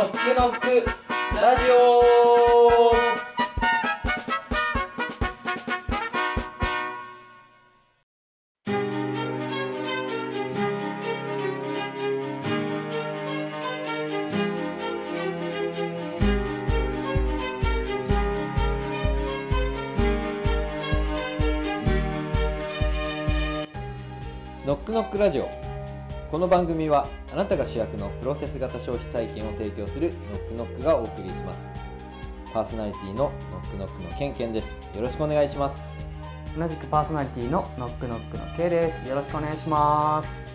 ノックノックラジオ。ノックノックラジオ。番組はあなたが主役のプロセス型消費体験を提供するノックノックがお送りします。パーソナリティのノックノックのケンケンです。よろしくお願いします。同じくパーソナリティのノックノックの K です。よろしくお願いします。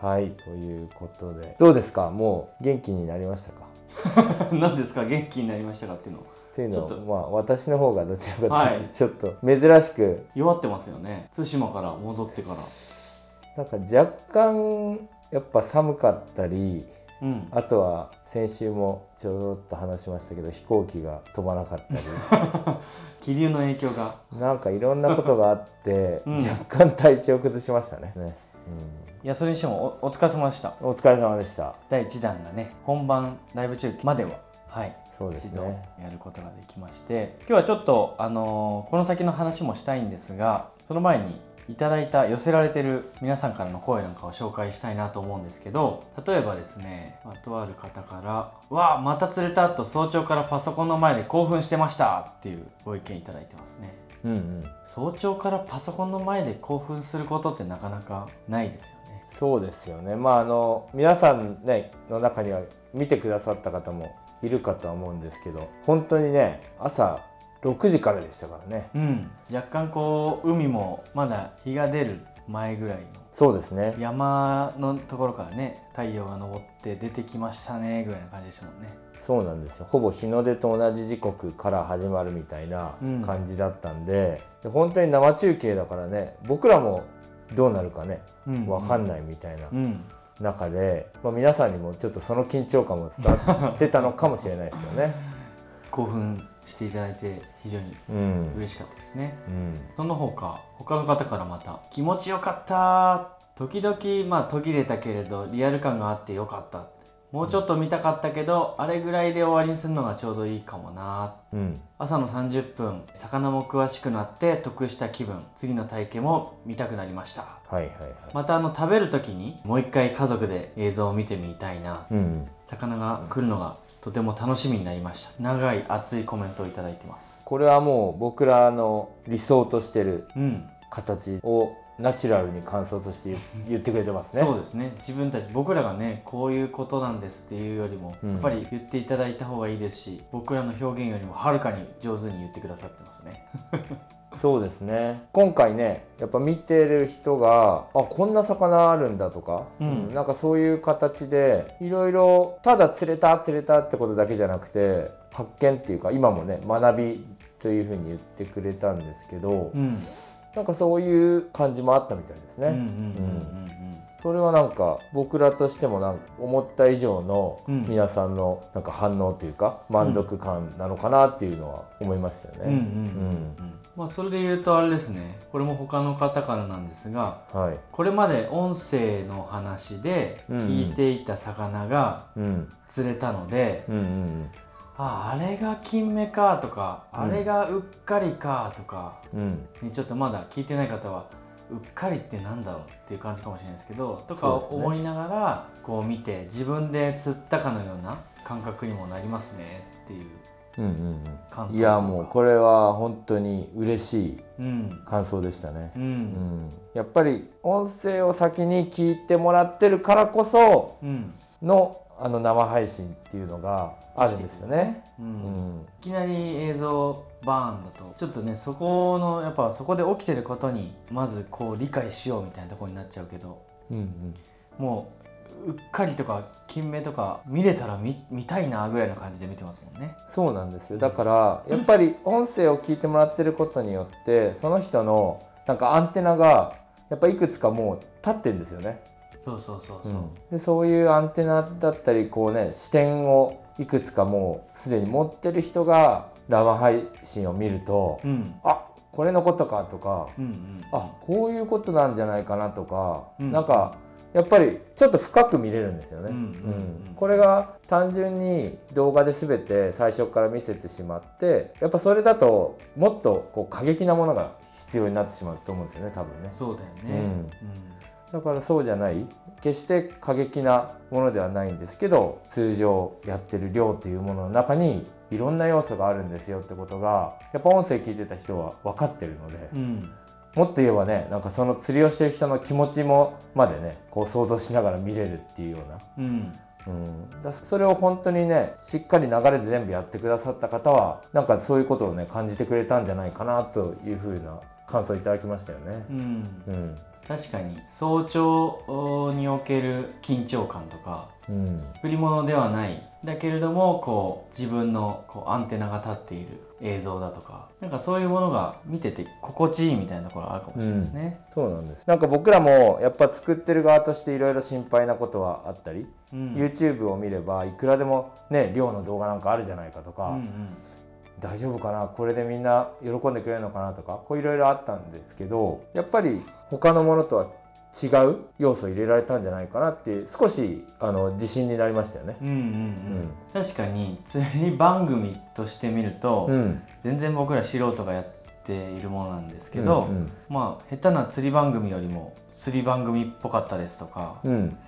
はいということで。どうですか？もう元気になりましたか？何ですか？元気になりましたかっていうのっていうのちょっとまあ私の方がどちらかというはい。とちょっと珍しく、弱ってますよね。対馬から戻ってから。なんか若干やっぱ寒かったりうん。あとは先週もちょろっと話しましたけど飛行機が飛ばなかった 気流の影響が。りなんかいろんなことがあって、うん。若干体調崩しましたね。ね、いやそれにしてもおお疲れ様でした。うん、お疲れ様でした。第1弾がね本番ライブ中までは。はいそうですね。やることができまして今日はちょっと、あのーこの先の話もしたいんですがその前にいただいた寄せられてる皆さんからの声なんかを紹介したいなと思うんですけど例えばですね、まあとある方から「わあまた釣れた!」と早朝からパソコンの前で興奮してましたっていうご意見いただいてますね。うんうん。早朝からパソコンの前で興奮することってなかなかないですよね。そうですよね。まああの皆さんねの中には見てくださった方もいるかとは思うんですけど本当にね朝6時からでしたからね。うん。若干こう海もまだ日が出る前ぐらいのそうですね。山のところからね太陽が昇って出てきましたねぐらいな感じでしたもんね。そうなんですよ。ほぼ日の出と同じ時刻から始まるみたいなうん。感じだったんで,で、本当に生中継だからね僕らもどうなるかねうん。分かんないみたいなうん中で、まあ、皆さんにもちょっとその緊張感も伝わってたのかもしれないですけどね。興奮していただいて非常にうん嬉しかったですねうんその他他の方からまた気持ちよかった時々まあ途切れたけれどリアル感があってよかったもうちょっと見たかったけど、あれぐらいで終わりにするのがちょうどいいかもな。うん。朝の30分魚も詳しくなって得した気分次の体験も見たくなりました。はいはいはい。またあの食べる時にもう一回家族で映像を見てみたいな。うん。魚が来るのがとても楽しみになりました。長い熱いコメントをいただいてます。これはもう僕らの理想としてるうん。形をナチュラルに感想として言 言ってくれてますね。そうですね。自分たち僕らがねこういうことなんですっていうよりも、うん。やっぱり言っていただいた方がいいですし僕らの表現よりもはるかに上手に言ってくださってますね。そうですね。今回ねやっぱ見てる人があこんな魚あるんだとか、うんなんかそういう形でいろいろただ釣れた釣れたってことだけじゃなくて発見っていうか今もね学びというふうに言ってくれたんですけど、うんなんかそういう感じもあったみたいですね。それはなんか僕らとしてもなんか思った以上のうん皆さんのなんか反応というか満足感なのかなっていうのは思いましたよね。まあそれで言うとあれですねこれも他の方からなんですがはい。これまで音声の話で聞いていた魚がうん。釣れたので、うんうんああれが金目かとか、うんあれがうっかりかとか、うん。うん。ね、ちょっとまだ聞いてない方はうっかりってなんだろうっていう感じかもしれないですけどとか思いながらこう見て自分で釣ったかのような感覚にもなりますねっていううんうんいやもうこれは本当に嬉しいうん感想でしたねう。うんん。やっぱり音声を先に聞いてもらってるからこそうんのあの生配信っていうのがあるんですよね。ううんん。いきなり映像バーンだとちょっとねそこのやっぱそこで起きてることにまずこう理解しようみたいなところになっちゃうけどうんうん。もううっかりとか金目とか見れたら見見たいなぐらいの感じで見てますもんね。そうなんですよだからやっぱり音声を聞いてもらってることによってその人のなんかアンテナがやっぱいくつかもう立ってんですよね。そうそうそうそう。うん。でそういうアンテナだったりこうね視点をいくつかもうすでに持ってる人が生配信を見るとうん。あこれのことかとかうんうん。あこういうことなんじゃないかなとか、うん。なんかやっぱりちょっと深く見れるんですよね。うんうんうん。うん。これが単純に動画で全て最初から見せてしまってやっぱそれだともっとこう過激なものが必要になってしまうと思うんですよね多分ね。そうだよね、うんだからそうじゃない。決して過激なものではないんですけど通常やってる量というものの中にいろんな要素があるんですよってことがやっぱ音声聞いてた人は分かってるのでうん。うんもっと言えばねなんかその釣りをしてる人の気持ちもまでねこう想像しながら見れるっていうような。うん。うん、だそれを本当にねしっかり流れで全部やってくださった方はなんかそういうことをね感じてくれたんじゃないかなというふうな感想いただきましたよね。うん。うん確かに早朝における緊張感とかうん。売り物ではない。だけれどもこう自分のこうアンテナが立っている映像だとかなんかそういうものが見てて心地いいみたいなところあるかもしれないですね。そうなんです。なんか僕らもやっぱ作ってる側としていろいろ心配なことはあったり、うん。YouTube を見ればいくらでもね量の動画なんかあるじゃないかとか、うんうん。大丈夫かな？これでみんな喜んでくれるのかな？とかこういろいろあったんですけどやっぱり他のものとは違う要素を入れられたんじゃないかなっていう少しあの自信になりましたよね。うんうんうん。確かに釣り番組として見ると、うん、全然僕ら素人がやっているものなんですけど、うんまあ下手な釣り番組よりも釣り番組っぽかったですとかうん。うん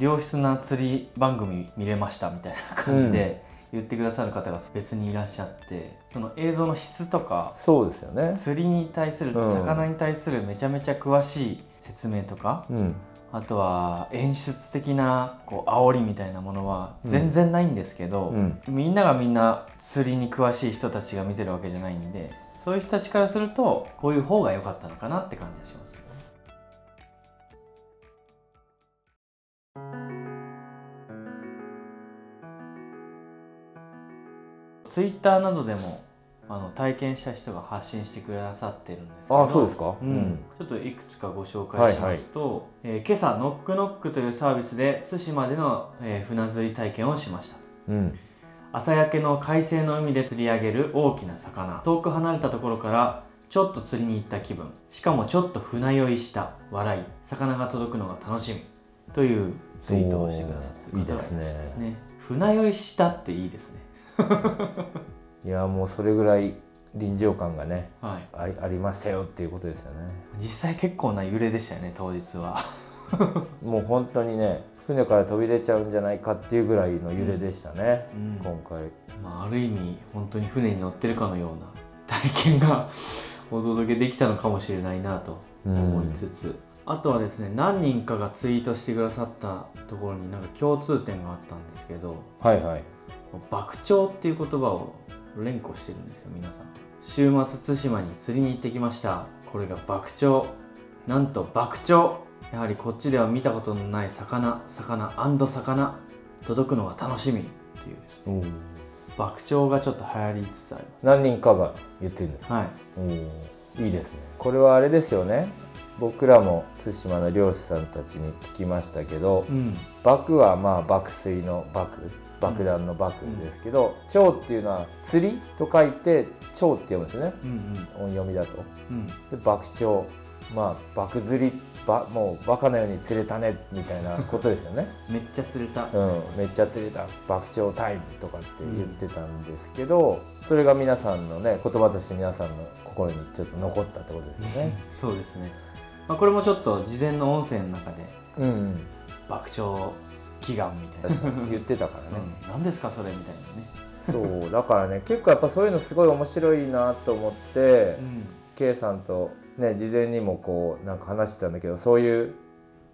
良質な釣り番組見れましたみたいな感じで言ってくださる方が別にいらっしゃってその映像の質とかそうですよね。釣りに対するうん。魚に対するめちゃめちゃ詳しい説明とか、うん。あとは演出的なこう煽りみたいなものは全然ないんですけど、うん。みんながみんな釣りに詳しい人たちが見てるわけじゃないんでそういう人たちからするとこういう方が良かったのかなって感じがしますツイッターなどでもあの体験した人が発信してくださってるんですけどあそうですか？うん。ちょっといくつかご紹介しますと、えー今朝ノックノックというサービスで対馬での、えー船釣り体験をしましたうん。朝焼けの快晴の海で釣り上げる大きな魚。遠く離れたところからちょっと釣りに行った気分。しかもちょっと船酔いした笑い。魚が届くのが楽しみ。というツイートをしてくださってる方がいますね。ね。船酔いしたっていいですね いやもうそれぐらい臨場感がねはいありありましたよっていうことですよね。実際結構な揺れでしたよね当日は もう本当にね船から飛び出ちゃうんじゃないかっていうぐらいの揺れでしたね、うん今回。まあ、ある意味本当に船に乗ってるかのような 体験がお届けできたのかもしれないなと思いつつ、あとはですね何人かがツイートしてくださったところになんか共通点があったんですけどはいはい。爆鳥っていう言葉を連呼してるんですよ皆さん。週末対馬に釣りに行ってきました。これが爆鳥なんと爆鳥やはりこっちでは見たことのない魚。魚魚。届くのが楽しみ。っていうです。ね爆鳥がちょっと流行りつつありま何人かが言ってるんですすはい。いいですね。これはあれですよね。僕らも対馬の漁師さんたちに聞きましたけどうん。爆はまあ爆水の爆爆弾の爆ですけど蝶っていうのは釣りと書いて蝶って読むんですよね。うん音読みだと。うん。で爆鳥。まあ爆釣りばもうバカなように釣れたねみたいなことですよね。めっちゃ釣れた。うん、めっちゃ釣れた。爆鳥タイムとかって言ってたんですけど、それが皆さんのね言葉として皆さんの心にちょっと残ったってことですよね。そうですね、まあ、これもちょっと事前の音声の中でうん、うん、爆鳥祈願みたいな、言ってたからね。うん、何ですかそれみたいなね。そうだからね結構やっぱそういうのすごい面白いなと思って、うん、K さんとね事前にもこうなんか話してたんだけどそういう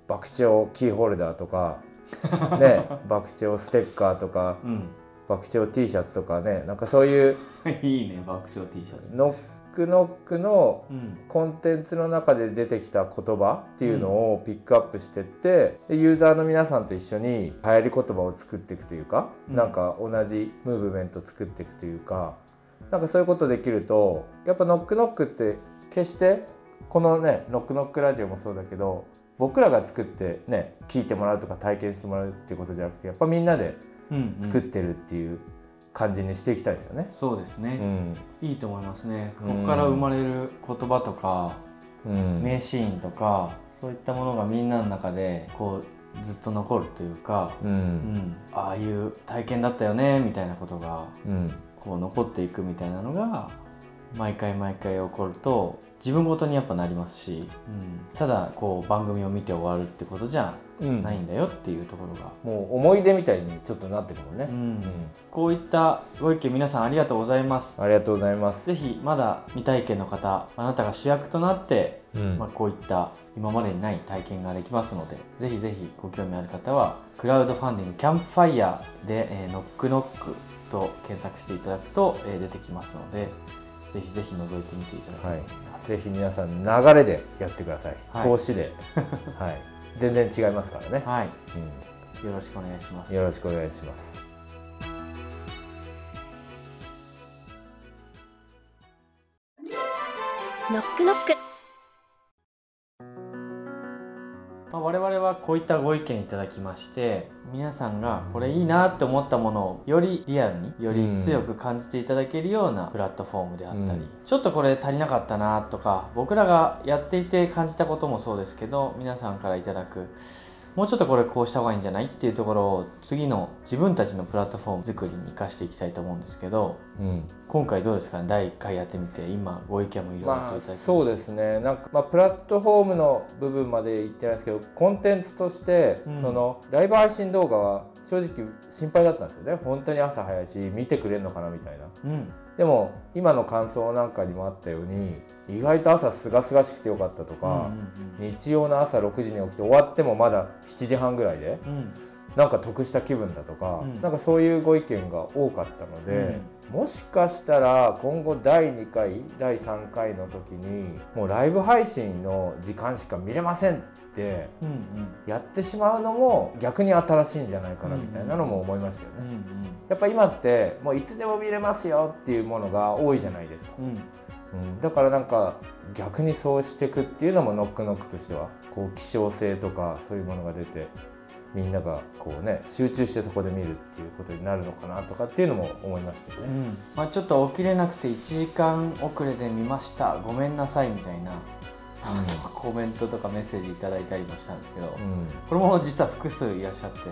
爆鳥キーホルダーとか ね爆鳥ステッカーとかうん、爆鳥 T シャツとかねなんかそういう いいね爆笑 T シャツ。ノックノックのうん。コンテンツの中で出てきた言葉っていうのをピックアップしてって、でユーザーの皆さんと一緒に流行り言葉を作っていくというか、うん。なんか同じムーブメントを作っていくというかなんかそういうことできるとやっぱノックノックって決してこのねノックノックラジオもそうだけど僕らが作ってね聞いてもらうとか体験してもらうっていうことじゃなくてやっぱみんなでうん。作ってるっていう感じにしていきたいですよね。そうですね、うん。いいと思いますね。こうん。こから生まれる言葉とか、うん。名シーンとかそういったものがみんなの中でこうずっと残るというか、ううんん、ああいう体験だったよねみたいなことがうん。こう残っていくみたいなのが毎回毎回起こると自分ごとにやっぱなりますし、うん、ただこう番組を見て終わるってことじゃうん。ないんだよっていうところが、もう思い出みたいにちょっとなってるもんね。う。ん。こういったご意見皆さんありがとうございます。ありがとうございます。ぜひまだ未体験の方あなたが主役となって、うん。まあ、こういった今までにない体験ができますのでぜひぜひご興味ある方はクラウドファンディングキャンプファイヤーで、えーノックノックと検索していただくと、えー出てきますのでぜひぜひ覗いてみていただければいい。なとぜひ皆さん流れでやってください。はい。投資で、はい、全然違いますからね。はい、うよろしくお願いします。ん、よろしくお願いします。ノックノックまあ我々はこういったご意見いただきまして皆さんがこれいいなって思ったものをよりリアルにより強く感じていただけるようなプラットフォームであったり、うん。ちょっとこれ足りなかったなとか僕らがやっていて感じたこともそうですけど皆さんからいただくもうちょっとこれこうした方がいいんじゃないっていうところを次の自分たちのプラットフォーム作りに生かしていきたいと思うんですけどうん、今回どうですかね？第1回やってみて今ご意見もいろいろといまあただきましたそうですね。なんか、まあ、プラットフォームの部分まで言ってないですけどコンテンツとして、うん。そのライブ配信動画は正直心配だったんですよね。本当に朝早いし見てくれるのかなみたいな。うんでも今の感想なんかにもあったように意外と朝すがすがしくてよかったとか、日曜の朝6時に起きて終わってもまだ7時半ぐらいでうなんか得した気分だとか、うん。なんかそういうご意見が多かったので、もしかしたら今後第2回第3回の時にもうライブ配信の時間しか見れませんってやってしまうのも逆に新しいんじゃないかなみたいなのも思いますよね。やっぱ今ってもういつでも見れますよっていうものが多いじゃないですか。うん。うん、だからなんか逆にそうしていくっていうのもノックノックとしてはこう希少性とかそういうものが出てみんながこうね集中してそこで見るっていうことになるのかなとかっていうのも思いましたよね。うん。まあ、ちょっと起きれなくて1時間遅れで見ました。ごめんなさいみたいな、あの コメントとかメッセージいただいたりもしたんですけど、うん。これも実は複数いらっしゃってう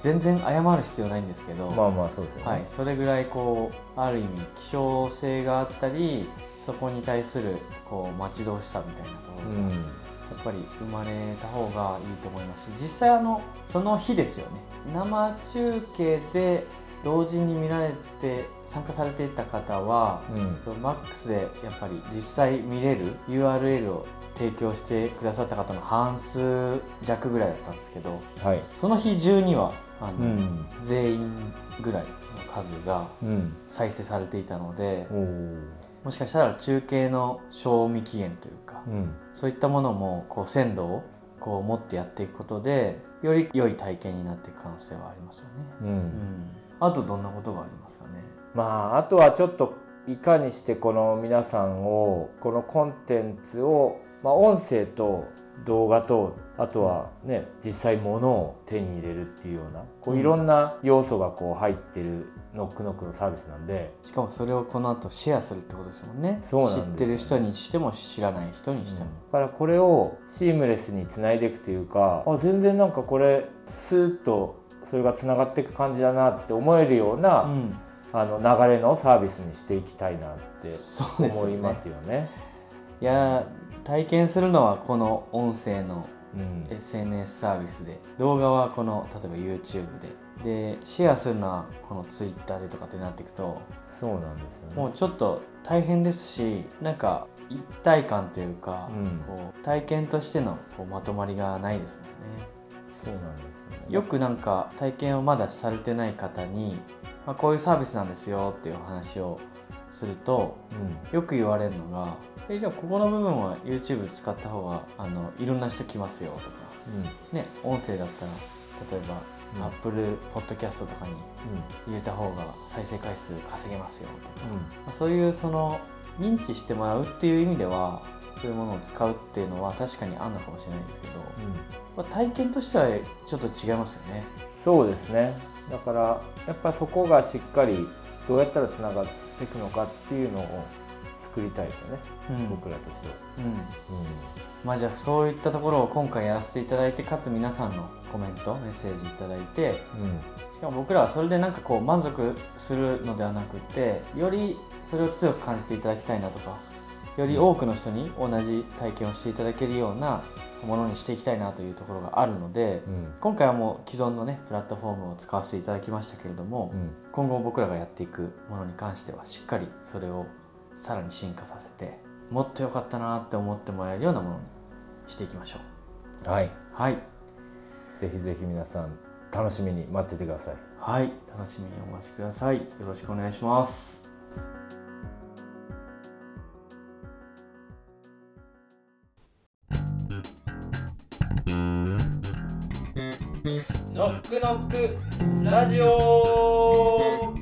全然謝る必要ないんですけど、ん、まあまあそうですよね。はい、それぐらいこうある意味希少性があったりそこに対するこう待ち遠しさみたいなところが、やっぱり生まれた方がいいと思います。し実際あのその日ですよね。生中継で同時に見られて参加されていた方は、うん、うん、マックスでやっぱり実際見れる URL を提供してくださった方の半数弱ぐらいだったんですけどはい。その日中にはあの、うん、全員ぐらいの数がうん、再生されていたのでおお、もしかしたら中継の賞味期限というか、うん、そういったものもこう鮮度をこう持ってやっていくことでより良い体験になっていく可能性はありますよね。う。うんん、あとどんなことがありますかね？まああとはちょっといかにしてこの皆さんをこのコンテンツを、まあ、音声と動画とあとはね実際物を手に入れるっていうようなこううんいろんな要素がこう入ってるノックノックのサービスなんで、しかもそれをこの後シェアするってことですもんね。そうなんですよ知ってる人にしても知らない人にしても。だからこれをシームレスにつないでいくというかあ全然なんかこれスーッとそれがつながっていく感じだなって思えるような、うん、あの流れのサービスにしていきたいなって思いますよね。いやー体験するのはこの音声のうん SNS サービスで動画はこの例えば YouTube ででシェアするのはこの Twitter でとかってなっていくとそうなんですよね。もうちょっと大変ですしなんか一体感というか、うんこう体験としてのこうまとまりがないですもんね。そうなんですよね。よくなんか体験をまだされてない方に、まあ、こういうサービスなんですよっていうお話をするとうよく言われるのが「えじゃあここの部分は YouTube 使った方があのいろんな人来ますよ」とか、ん、うん、ね、音声だったら例えば、うん。Apple Podcast とかに入れた方が再生回数稼げますよとか、うん、まあそういうその認知してもらうっていう意味ではそういうものを使うっていうのは確かにあるのかもしれないですけど、うん、まあ、体験としてはちょっと違いますよね。そうですね。だからやっぱそこがしっかりどうやったらつながっていくのかっていうのを作りたいですよね、うん。僕らとしては。うん。まあじゃあそういったところを今回やらせていただいてかつ皆さんのコメントメッセージいただいてしかも僕らはそれでなんかこう満足するのではなくてよりそれを強く感じていただきたいなとかより多くの人に同じ体験をしていただけるようなものにしていきたいなというところがあるのでうんうん。今回はもう既存のねプラットフォームを使わせていただきましたけれども、うん。今後僕らがやっていくものに関してはしっかりそれをさらに進化させてもっと良かったなって思ってもらえるようなものにしていきましょう。はい。はいぜひぜひ皆さん楽しみに待っててください。はい楽しみにお待ちください。よろしくお願いします。ノックノックラジオ。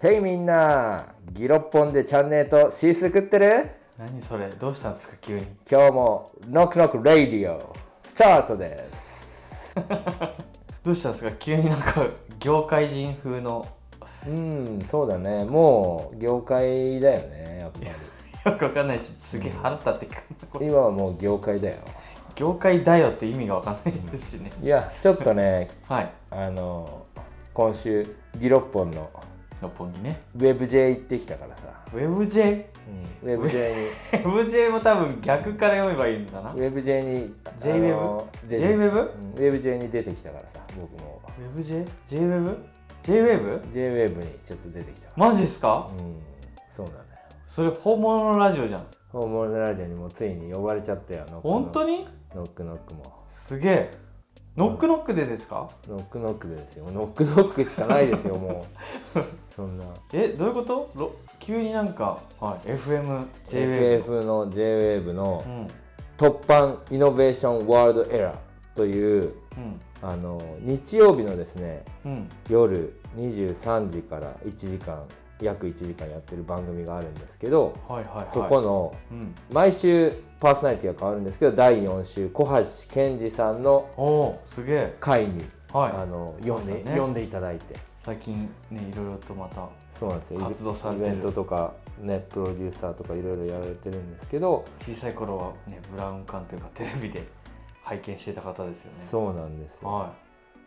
へいみんな。ギロッポンでチャンネルとシース食ってる？何それどうしたんですか急に。今日も Knock Knock Radio スタートです。どうしたんですか急になんか業界人風の。うんそうだね。もう業界だよねやっぱり。よくわかんないしすげえ腹立ってくる。今はもう業界だよ。業界だよって意味がわかんないですしね。いやちょっとねはい。あの今週ギロッポンの六本木ね。ウェブ J 行ってきたからさ、WebJ うん、ウェブ J に。WebJ も多分逆から読めばいいんだな。ウェブ J に JWEB？あの出て JWEB？うん。ウェブ J に出てきたからさ僕も。WebJ?JWeb?JWeb? JWEB にちょっと出てきたマジですか？うん。そうなんだよ。それ本物のラジオじゃん。本物のラジオにもついに呼ばれちゃったよ本当に？ノックノックも。すげえノックノックでですか？ノックノックでですよ。ノックノックしかないですよもう。そんな。えどういうこと？ろ急になんか、はい、FM、JWeb FF の JWAVE のうん。突版イノベーションワールドエラーといううん。あの日曜日のですねうん。夜23時から1時間約1時間やってる番組があるんですけどはいはいはい。そこのうん、毎週パーソナリティが変わるんですけど第4週小橋健二さんのおおすげえ。回に、はい。あの呼んで、んでいただいて。最近ねいろいろとまたそうなんですよ。イベ活動されてる。イベントとかねプロデューサーとかいろいろやられてるんですけど小さい頃はねブラウン管というかテレビで拝見してた方ですよね。そうなんですよ。はい。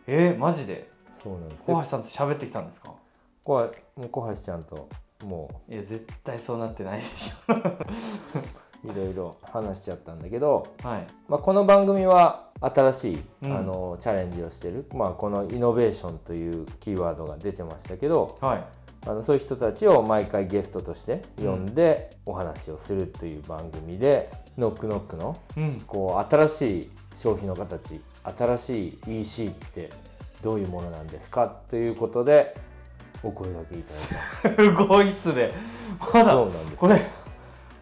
えー、マジで？そうなんです。小橋さんと喋ってきたんですか？こはもう小橋ちゃんともいや絶対そうなってないでしういろいろ話しちゃったんだけど、ょはい。まあ、この番組は新しい、うん。あのチャレンジをしてる、まあ、このイノベーションというキーワードが出てましたけどはい。あのそういう人たちを毎回ゲストとして呼んでお話をするという番組で、ノックノックのうん。こう新しい消費の形新しい EC ってどういうものなんですかということでお声掛けいただい すごいっすね。まただそうなんですこれ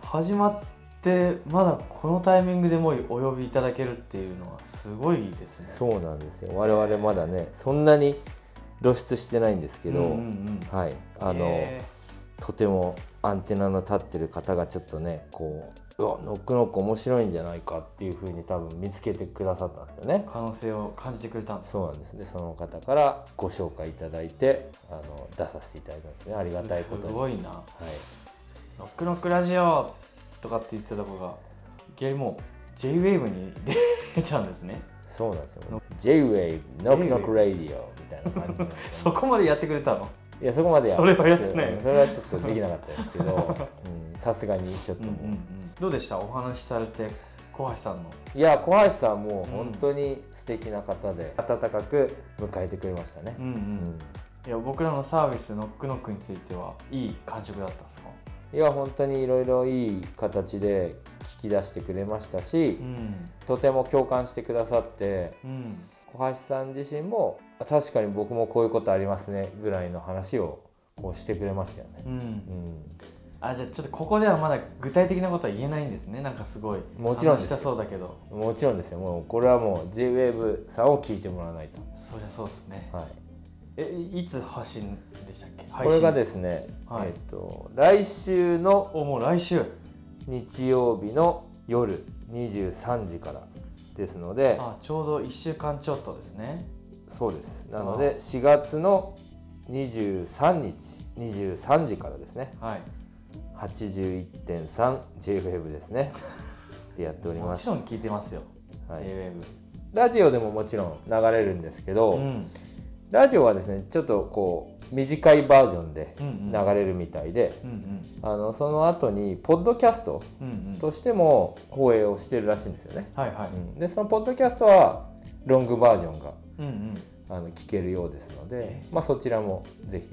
始まってまだこのタイミングでもうお呼びいただけるっていうのはすごいですね。そうなんですよ。我々まだねそんなに露出してないんですけど、うんうんうん。はい。あの、へとてもアンテナの立ってる方がちょっとねこううわノックノック面白いんじゃないかっていうふうに多分見つけてくださったんですよね。ー可能性を感じてくれたんですそうなんですね。その方からご紹介いただいてあの出させていただいたんですね。ありがたいことに。すごいな。はい。ノックノックラジオとかって言ってた子がいきなりもう JWAVE に出ちゃうんですね。そうなんですよ。J-Wave ノックノックラディオみたいな感じなんですそこまでやってくれたの？いやそこまでやそれはやってない。それはちょっとできなかったですけど。うんさすがにちょっともう、どうでした？お話しされて小橋さんの。いや小橋さんも本当に素敵な方で、温かく迎えてくれましたね。うんう、うん。んいや僕らのサービスノックノックについてはいい感触だったんですか？いや本当にいろいろいい形で聞き出してくれましたし、ん。とても共感してくださってうん。小橋さん自身もあ確かに僕もこういうことありますねぐらいの話をこうしてくれましたよね。う。ん。うん。あじゃあちょっとここではまだ具体的なことは言えないんですね。なんかすごい。もちろんしたそうだけど。もちろんですよ。もうこれはもう JWAVE さんを聞いてもらわないと、そりゃそうですね。はい、えいつ発信でしたっけ？これがですすね、はい。えっと来週のおもう来週。日曜日の夜23時からですのであちょうど1週間ちょっとですね。そうです。なので4月の23日23時からですね。はい。81.3JWEB ですね。でやっております。もちろん聞いてますよ、はい。JWEB ラジオでももちろん流れるんですけど、うんラジオはですねちょっとこう短いバージョンで流れるみたいで、うんうん。あのその後にポッドキャストとしても放映をしてるらしいんですよね、はいはい。うん。でそのポッドキャストはロングバージョンがうんうん。あの聞けるようですのでえ、まあ、そちらもぜひ。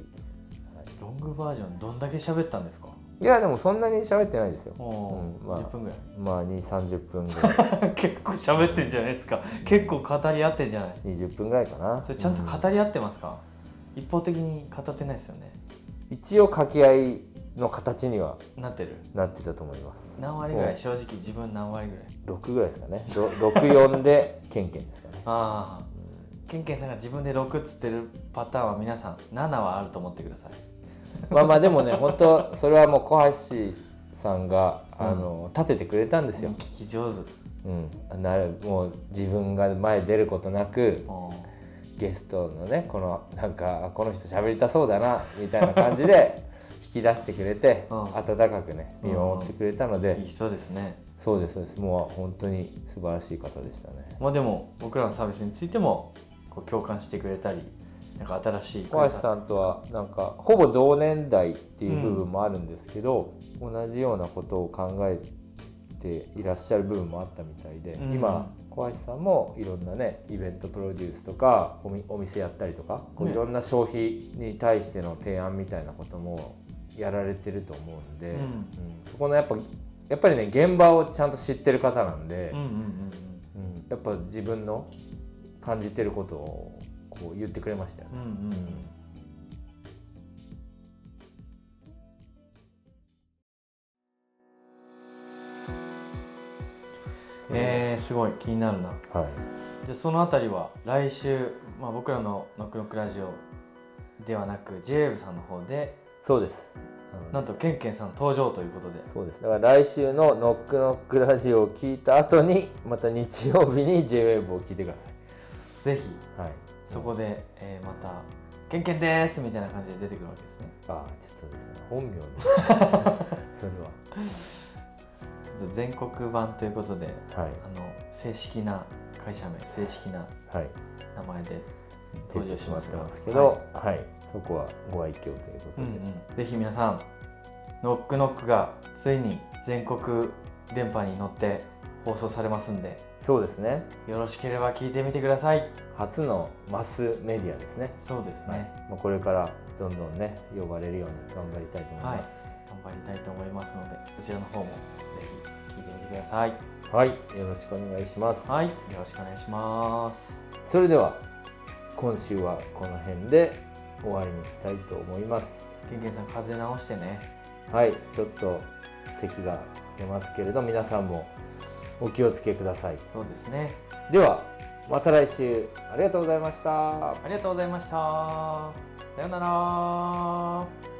ロングバージョンどんだけ喋ったんですか？いやでもそんなに喋ってないですよ。うんまあ10分ぐらい。まあ2 3 0分ぐらい。結構喋ってんじゃないですか。結構語り合ってんじゃない？20分ぐらいかな。それちゃんと語り合ってますか、一方的に語ってないですよね。一応掛け合いの形にはなってる。なってたと思います。何割ぐらい？正直自分何割ぐらい？6ぐらいですかね。64でケンケンですかね。ああケンケンさんが自分で6っつってるパターンは皆さん7はあると思ってくださいまあまあでもね本当それはもう小橋さんがあの、立ててくれたんですよ、聞き上手。うん、なるもう自分が前出ることなくゲストのねこのなんかあこの人喋りたそうだなみたいな感じで 引き出してくれて、うん。温かくね見守ってくれたので、いい人ですね。そうですそうです。もう本当に素晴らしい方でしたね。まあでも僕らのサービスについてもこう共感してくれたりなんか新しい小橋さんとはなんかほぼ同年代っていう部分もあるんですけど、同じようなことを考えていらっしゃる部分もあったみたいで、うん。今小橋さんもいろんなねイベントプロデュースとかおみお店やったりとかこうね。いろんな消費に対しての提案みたいなこともやられてると思うんで、うん。うん。そこのやっぱやっぱりね現場をちゃんと知ってる方なんで、うんうんうんうん。うん。やっぱ自分の感じてることをこう言ってくれましたよね。うんうんうんえー、すごい気になるなはいじゃあそのあたりは来週、まあ、僕らの「ノックノックラジオ」ではなく JWEB さんの方でそうです。なんとケンケンさん登場ということでそうです。だから来週のノックノックラジオを聞いた後にまた日曜日に J-WAVE を聞いてください。ぜひはい。そこで、えーまた「ケンケンです」みたいな感じで出てくるわけですねああ、ちょっとですね。本名です。それちょっと全国版ということでは。はい。あの正式な会社名正式なはい。名前で出登場しますがてますけど、はい、そこはご愛嬌ということで。うんうん、ぜひ皆さんノックノックがついに全国電波に乗って放送されますんでそうですね。よろしければ聞いてみてください初のマスメディアですね。そうですね、はい。まあこれからどんどんね呼ばれるように頑張りたいと思います。頑張りたいと思いますのでこちらの方もぜひ聞いてみてくださいはい、よろしくお願いします。はいよろしくお願いしますそれでは今週はこの辺で終わりにしたいと思いますケンケンさん風邪直してねはいちょっと咳が出ますけれど皆さんもお気をつけください。そうですね。ではまた来週。ありがとうございました。ありがとうございました。さようなら